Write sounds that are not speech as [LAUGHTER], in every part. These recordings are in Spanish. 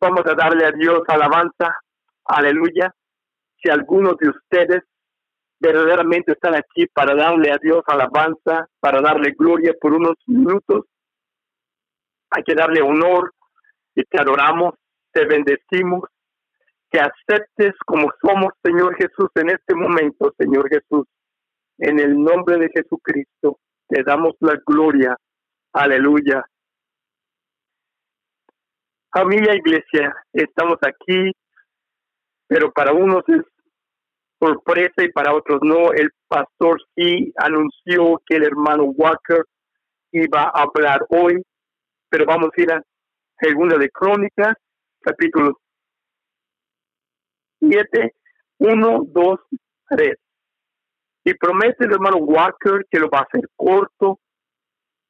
vamos a darle a Dios alabanza, aleluya. Si algunos de ustedes verdaderamente están aquí para darle a Dios alabanza, para darle gloria por unos minutos, hay que darle honor y te adoramos, te bendecimos, que aceptes como somos, Señor Jesús, en este momento, Señor Jesús. En el nombre de Jesucristo, te damos la gloria. Aleluya. Familia Iglesia, estamos aquí, pero para unos es sorpresa y para otros no. El pastor sí anunció que el hermano Walker iba a hablar hoy, pero vamos a ir a Segunda de Crónicas, capítulo 7, 1, 2, 3. Y promete el hermano Walker que lo va a hacer corto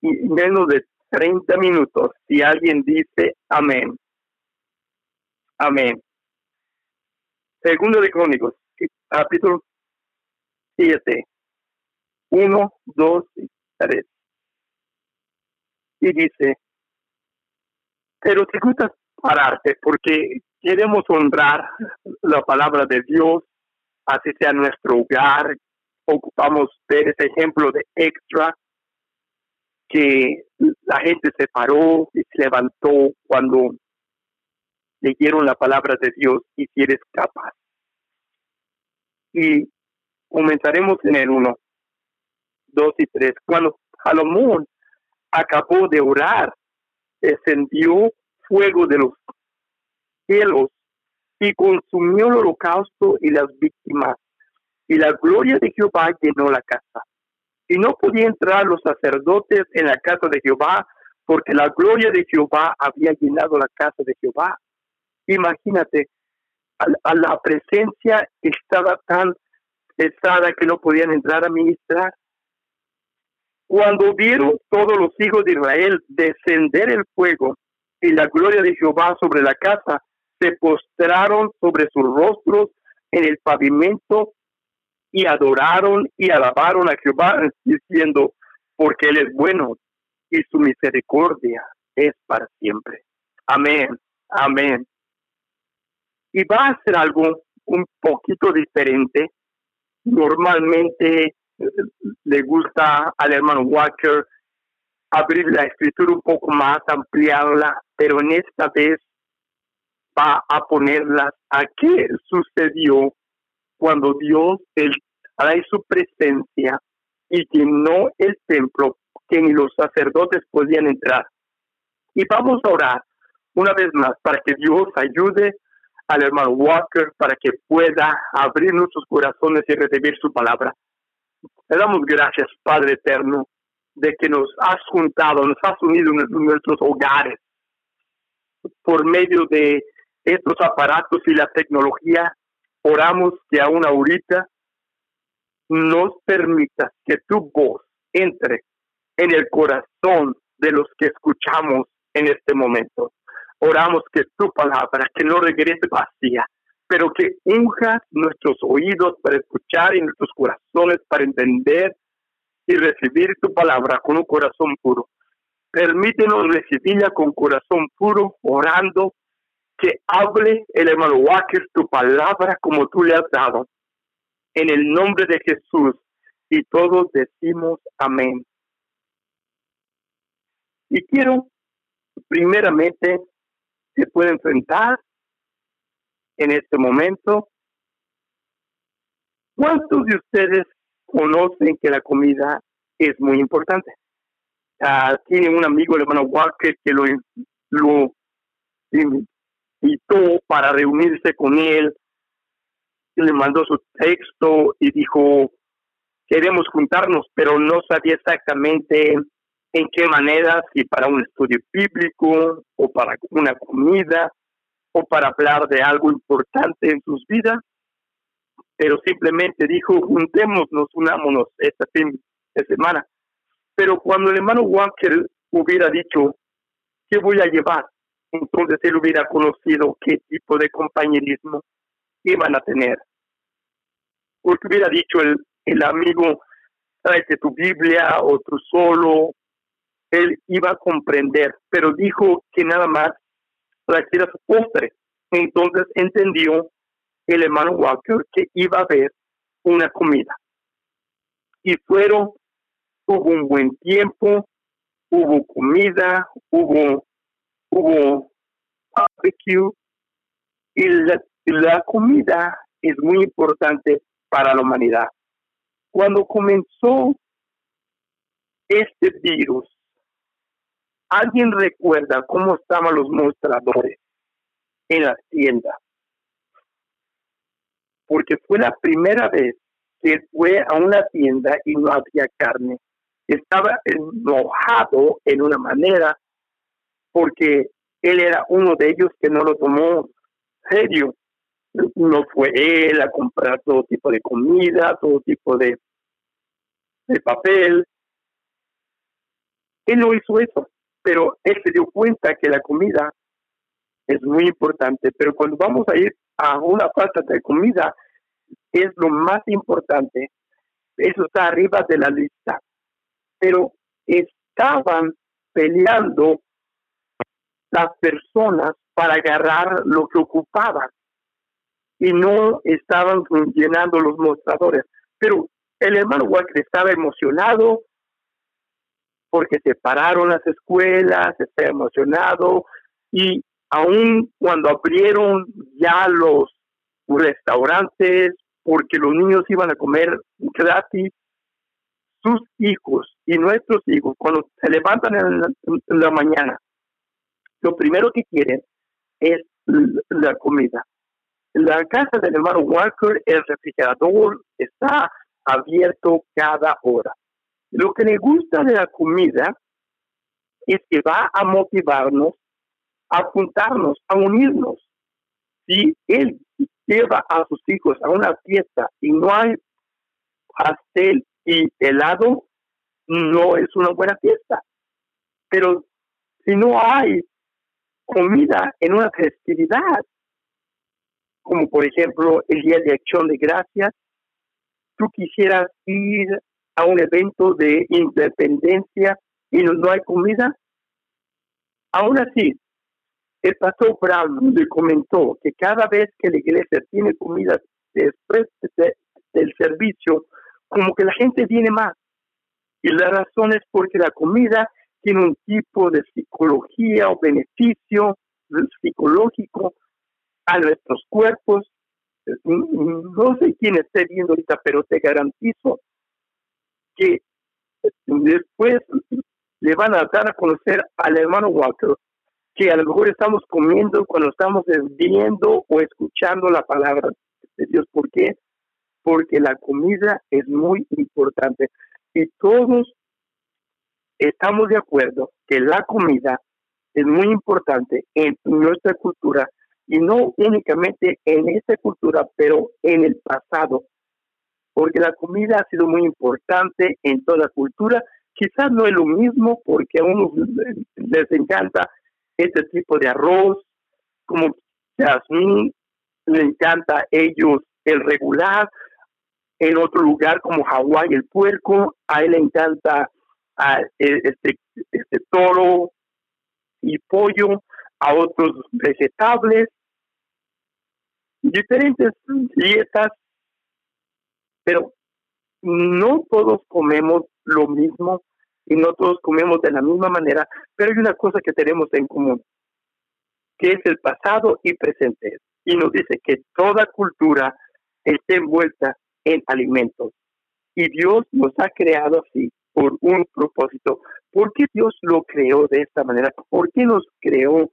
y menos de 30 minutos. Si alguien dice amén. Amén. Segundo de Crónicos, capítulo 7, 1, 2 y 3. Y dice, pero te gusta pararte porque queremos honrar la palabra de Dios, así sea nuestro hogar. Ocupamos ver ese ejemplo de extra, que la gente se paró y se levantó cuando leyeron la palabra de Dios y si eres capaz. Y comenzaremos en el 1, 2 y 3. Cuando Salomón acabó de orar, descendió fuego de los cielos y consumió el holocausto y las víctimas. Y la gloria de Jehová llenó la casa. Y no podían entrar los sacerdotes en la casa de Jehová, porque la gloria de Jehová había llenado la casa de Jehová. Imagínate, a, la presencia estaba tan pesada que no podían entrar a ministrar. Cuando vieron todos los hijos de Israel descender el fuego y la gloria de Jehová sobre la casa, se postraron sobre sus rostros en el pavimento y adoraron y alabaron a Jehová diciendo, porque Él es bueno y su misericordia es para siempre. Amén, amén. Y va a ser algo un poquito diferente. Normalmente eh, le gusta al hermano Walker abrir la escritura un poco más, ampliarla, pero en esta vez va a ponerlas a qué sucedió cuando Dios el, trae su presencia y llenó el templo que ni los sacerdotes podían entrar. Y vamos a orar una vez más para que Dios ayude al hermano Walker para que pueda abrir nuestros corazones y recibir su palabra. Le damos gracias, Padre eterno, de que nos has juntado, nos has unido en nuestros hogares por medio de estos aparatos y la tecnología. Oramos que aún ahorita nos permita que tu voz entre en el corazón de los que escuchamos en este momento. Oramos que tu palabra, que no regrese vacía, pero que unja nuestros oídos para escuchar y nuestros corazones para entender y recibir tu palabra con un corazón puro. Permítenos recibirla con corazón puro, orando, que hable el hermano Walker tu palabra como tú le has dado. En el nombre de Jesús. Y todos decimos amén. Y quiero, primeramente, se puede enfrentar en este momento. ¿Cuántos de ustedes conocen que la comida es muy importante. Uh, tiene un amigo, el hermano Walker, que lo, lo invitó para reunirse con él. Le mandó su texto y dijo, queremos juntarnos, pero no sabía exactamente en qué manera, si para un estudio bíblico o para una comida o para hablar de algo importante en sus vidas pero simplemente dijo, juntémonos, unámonos esta fin de semana. Pero cuando el hermano Walker hubiera dicho, ¿qué voy a llevar? Entonces él hubiera conocido qué tipo de compañerismo iban a tener. Porque hubiera dicho el, el amigo, tráete tu Biblia o tú solo, él iba a comprender, pero dijo que nada más para que era su postre. Entonces entendió el hermano Walker que iba a haber una comida. Y fueron, hubo un buen tiempo, hubo comida, hubo, hubo barbecue, y la, la comida es muy importante para la humanidad. Cuando comenzó este virus, ¿alguien recuerda cómo estaban los mostradores en las tiendas? Porque fue la primera vez que fue a una tienda y no había carne. Estaba enojado en una manera porque él era uno de ellos que no lo tomó serio. No fue él a comprar todo tipo de comida, todo tipo de, de papel. Él no hizo eso, pero él se dio cuenta que la comida es muy importante. Pero cuando vamos a ir a una falta de comida, es lo más importante. Eso está arriba de la lista. Pero estaban peleando las personas para agarrar lo que ocupaban y no estaban llenando los mostradores. Pero el hermano Walker estaba emocionado porque se pararon las escuelas, estaba emocionado y aún cuando abrieron ya los restaurantes, porque los niños iban a comer gratis, sus hijos y nuestros hijos, cuando se levantan en la mañana, lo primero que quieren es la comida. La casa del hermano Walker, el refrigerador está abierto cada hora. Lo que le gusta de la comida es que va a motivarnos a juntarnos, a unirnos. Si él lleva a sus hijos a una fiesta y no hay pastel y helado, no es una buena fiesta. Pero si no hay comida en una festividad, como por ejemplo el Día de Acción de Gracias, tú quisieras ir a un evento de independencia y no, hay comida, aún así, el pastor Brown le comentó que cada vez que la iglesia tiene comida después del servicio, como que la gente viene más. Y la razón es porque la comida tiene un tipo de psicología o beneficio psicológico a nuestros cuerpos. No sé quién esté viendo ahorita, pero te garantizo que después le van a dar a conocer al hermano Walker que a lo mejor estamos comiendo cuando estamos viendo o escuchando la palabra de Dios. ¿Por qué? Porque la comida es muy importante y todos estamos de acuerdo que la comida es muy importante en nuestra cultura y no únicamente en esta cultura, pero en el pasado, porque la comida ha sido muy importante en toda cultura. Quizás no es lo mismo porque a unos les encanta este tipo de arroz, como Jasmine, le encanta a ellos el regular, en otro lugar como Hawái el puerco, a él le encanta a este, este toro y pollo, a otros vegetables, diferentes dietas, pero no todos comemos lo mismo y no todos comemos de la misma manera, pero hay una cosa que tenemos en común, que es el pasado y presente. Y nos dice que toda cultura está envuelta en alimentos. Y Dios nos ha creado así por un propósito. ¿Por qué Dios lo creó de esta manera? ¿Por qué nos creó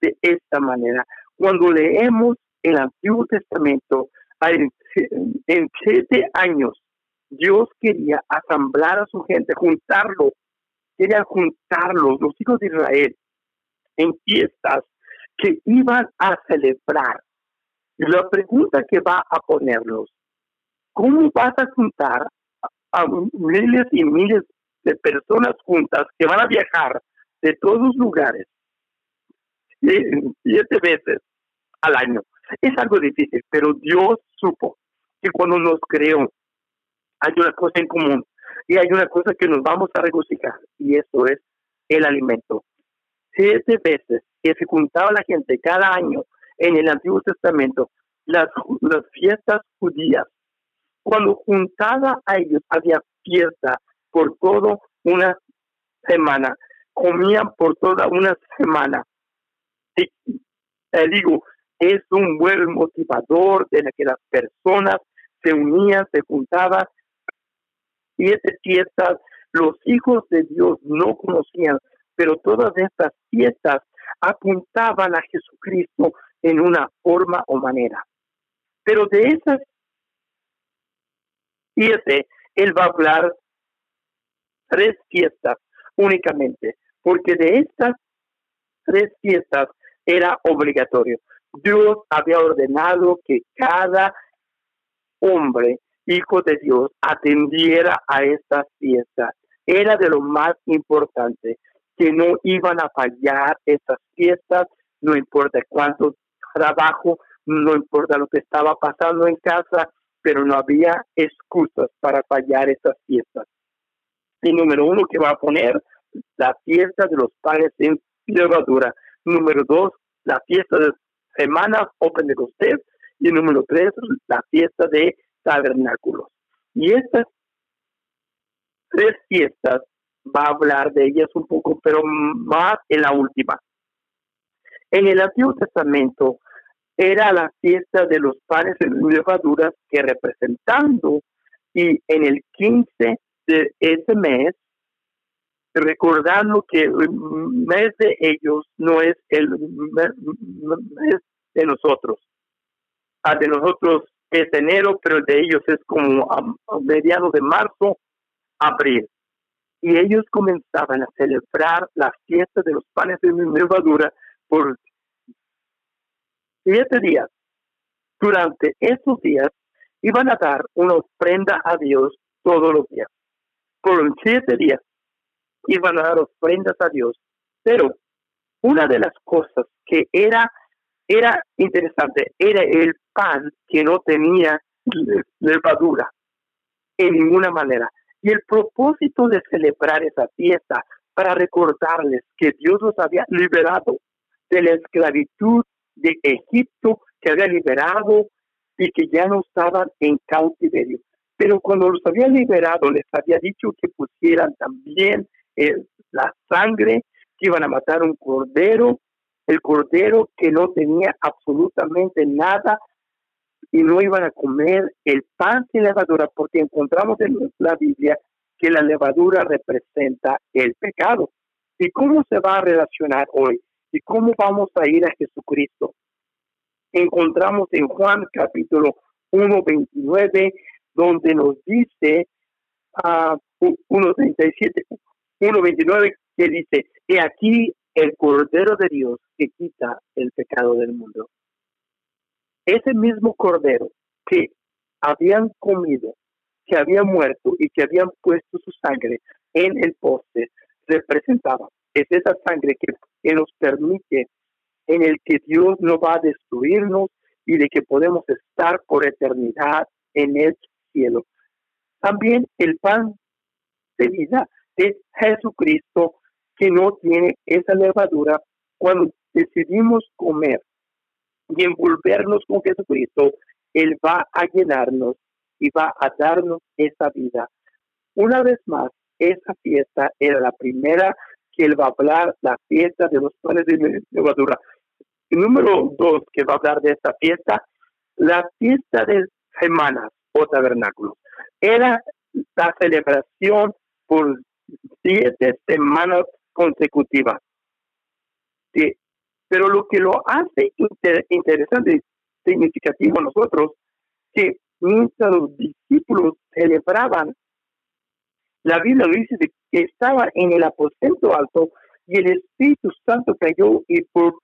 de esta manera? Cuando leemos el Antiguo Testamento, [LAUGHS] en siete años, Dios quería asamblar a su gente, juntarlo, quería juntarlos, los hijos de Israel, en fiestas que iban a celebrar. Y la pregunta que va a ponerlos, ¿cómo vas a juntar a miles y miles de personas juntas que van a viajar de todos los lugares siete veces al año. Es algo difícil, pero Dios supo que cuando nos creó hay una cosa en común y hay una cosa que nos vamos a regocijar y eso es el alimento. siete veces que se juntaba la gente cada año en el Antiguo Testamento, las, las fiestas judías. Cuando juntaba a ellos, había fiesta por toda una semana, comían por toda una semana. Y, digo, es un buen motivador de la que las personas se unían, se juntaban. Siete fiestas, los hijos de Dios no conocían, pero todas estas fiestas apuntaban a Jesucristo en una forma o manera. Pero de esas siete, Él va a hablar tres fiestas únicamente, porque de estas tres fiestas era obligatorio. Dios había ordenado que cada hombre, hijo de Dios, atendiera a estas fiestas. Era de lo más importante, que no iban a fallar estas fiestas, no importa cuánto trabajo, no importa lo que estaba pasando en casa, pero no había excusas para fallar estas fiestas. Y número uno que va a poner la fiesta de los panes en levadura. Número dos, la fiesta de semanas o Pentecostés. Y número tres, la fiesta de tabernáculos. Y estas tres fiestas va a hablar de ellas un poco, pero más en la última. En el Antiguo Testamento era la fiesta de los panes en levaduras que representando y en el 15 de ese mes recordando que el mes de ellos no es el mes de nosotros. A de nosotros es enero, pero de ellos es como a, mediados de marzo, abril. Y ellos comenzaban a celebrar la fiesta de los panes de levadura por siete días. Durante esos días iban a dar una ofrenda a Dios todos los días. Por siete días iban a dar ofrendas a Dios. Pero una de las cosas que era, era interesante era el pan que no tenía levadura en ninguna manera. Y el propósito de celebrar esa fiesta para recordarles que Dios los había liberado de la esclavitud de Egipto, que había liberado y que ya no estaban en cautiverio. Pero cuando los había liberado, les había dicho que pusieran también la sangre, que iban a matar un cordero, el cordero que no tenía absolutamente nada y no iban a comer el pan sin levadura, porque encontramos en la Biblia que la levadura representa el pecado. ¿Y cómo se va a relacionar hoy? ¿Y cómo vamos a ir a Jesucristo? Encontramos en Juan capítulo 1, 29, donde nos dice a uh, 1.37, 1.29 que dice, que aquí el Cordero de Dios que quita el pecado del mundo. Ese mismo Cordero que habían comido, que había muerto y que habían puesto su sangre en el poste, representaba, es esa sangre que, nos permite, en el que Dios no va a destruirnos y de que podemos estar por eternidad en el cielo. También el pan de vida es Jesucristo que no tiene esa levadura. Cuando decidimos comer y envolvernos con Jesucristo, Él va a llenarnos y va a darnos esa vida. Una vez más, esa fiesta era la primera Él va a hablar, la fiesta de los panes de levadura. Número dos que va a hablar de esta fiesta, la fiesta de semanas o tabernáculos. Era la celebración por siete semanas consecutivas. Sí. Pero lo que lo hace interesante y significativo a nosotros, que mientras los discípulos celebraban, la Biblia dice que estaba en el aposento alto y el Espíritu Santo cayó y por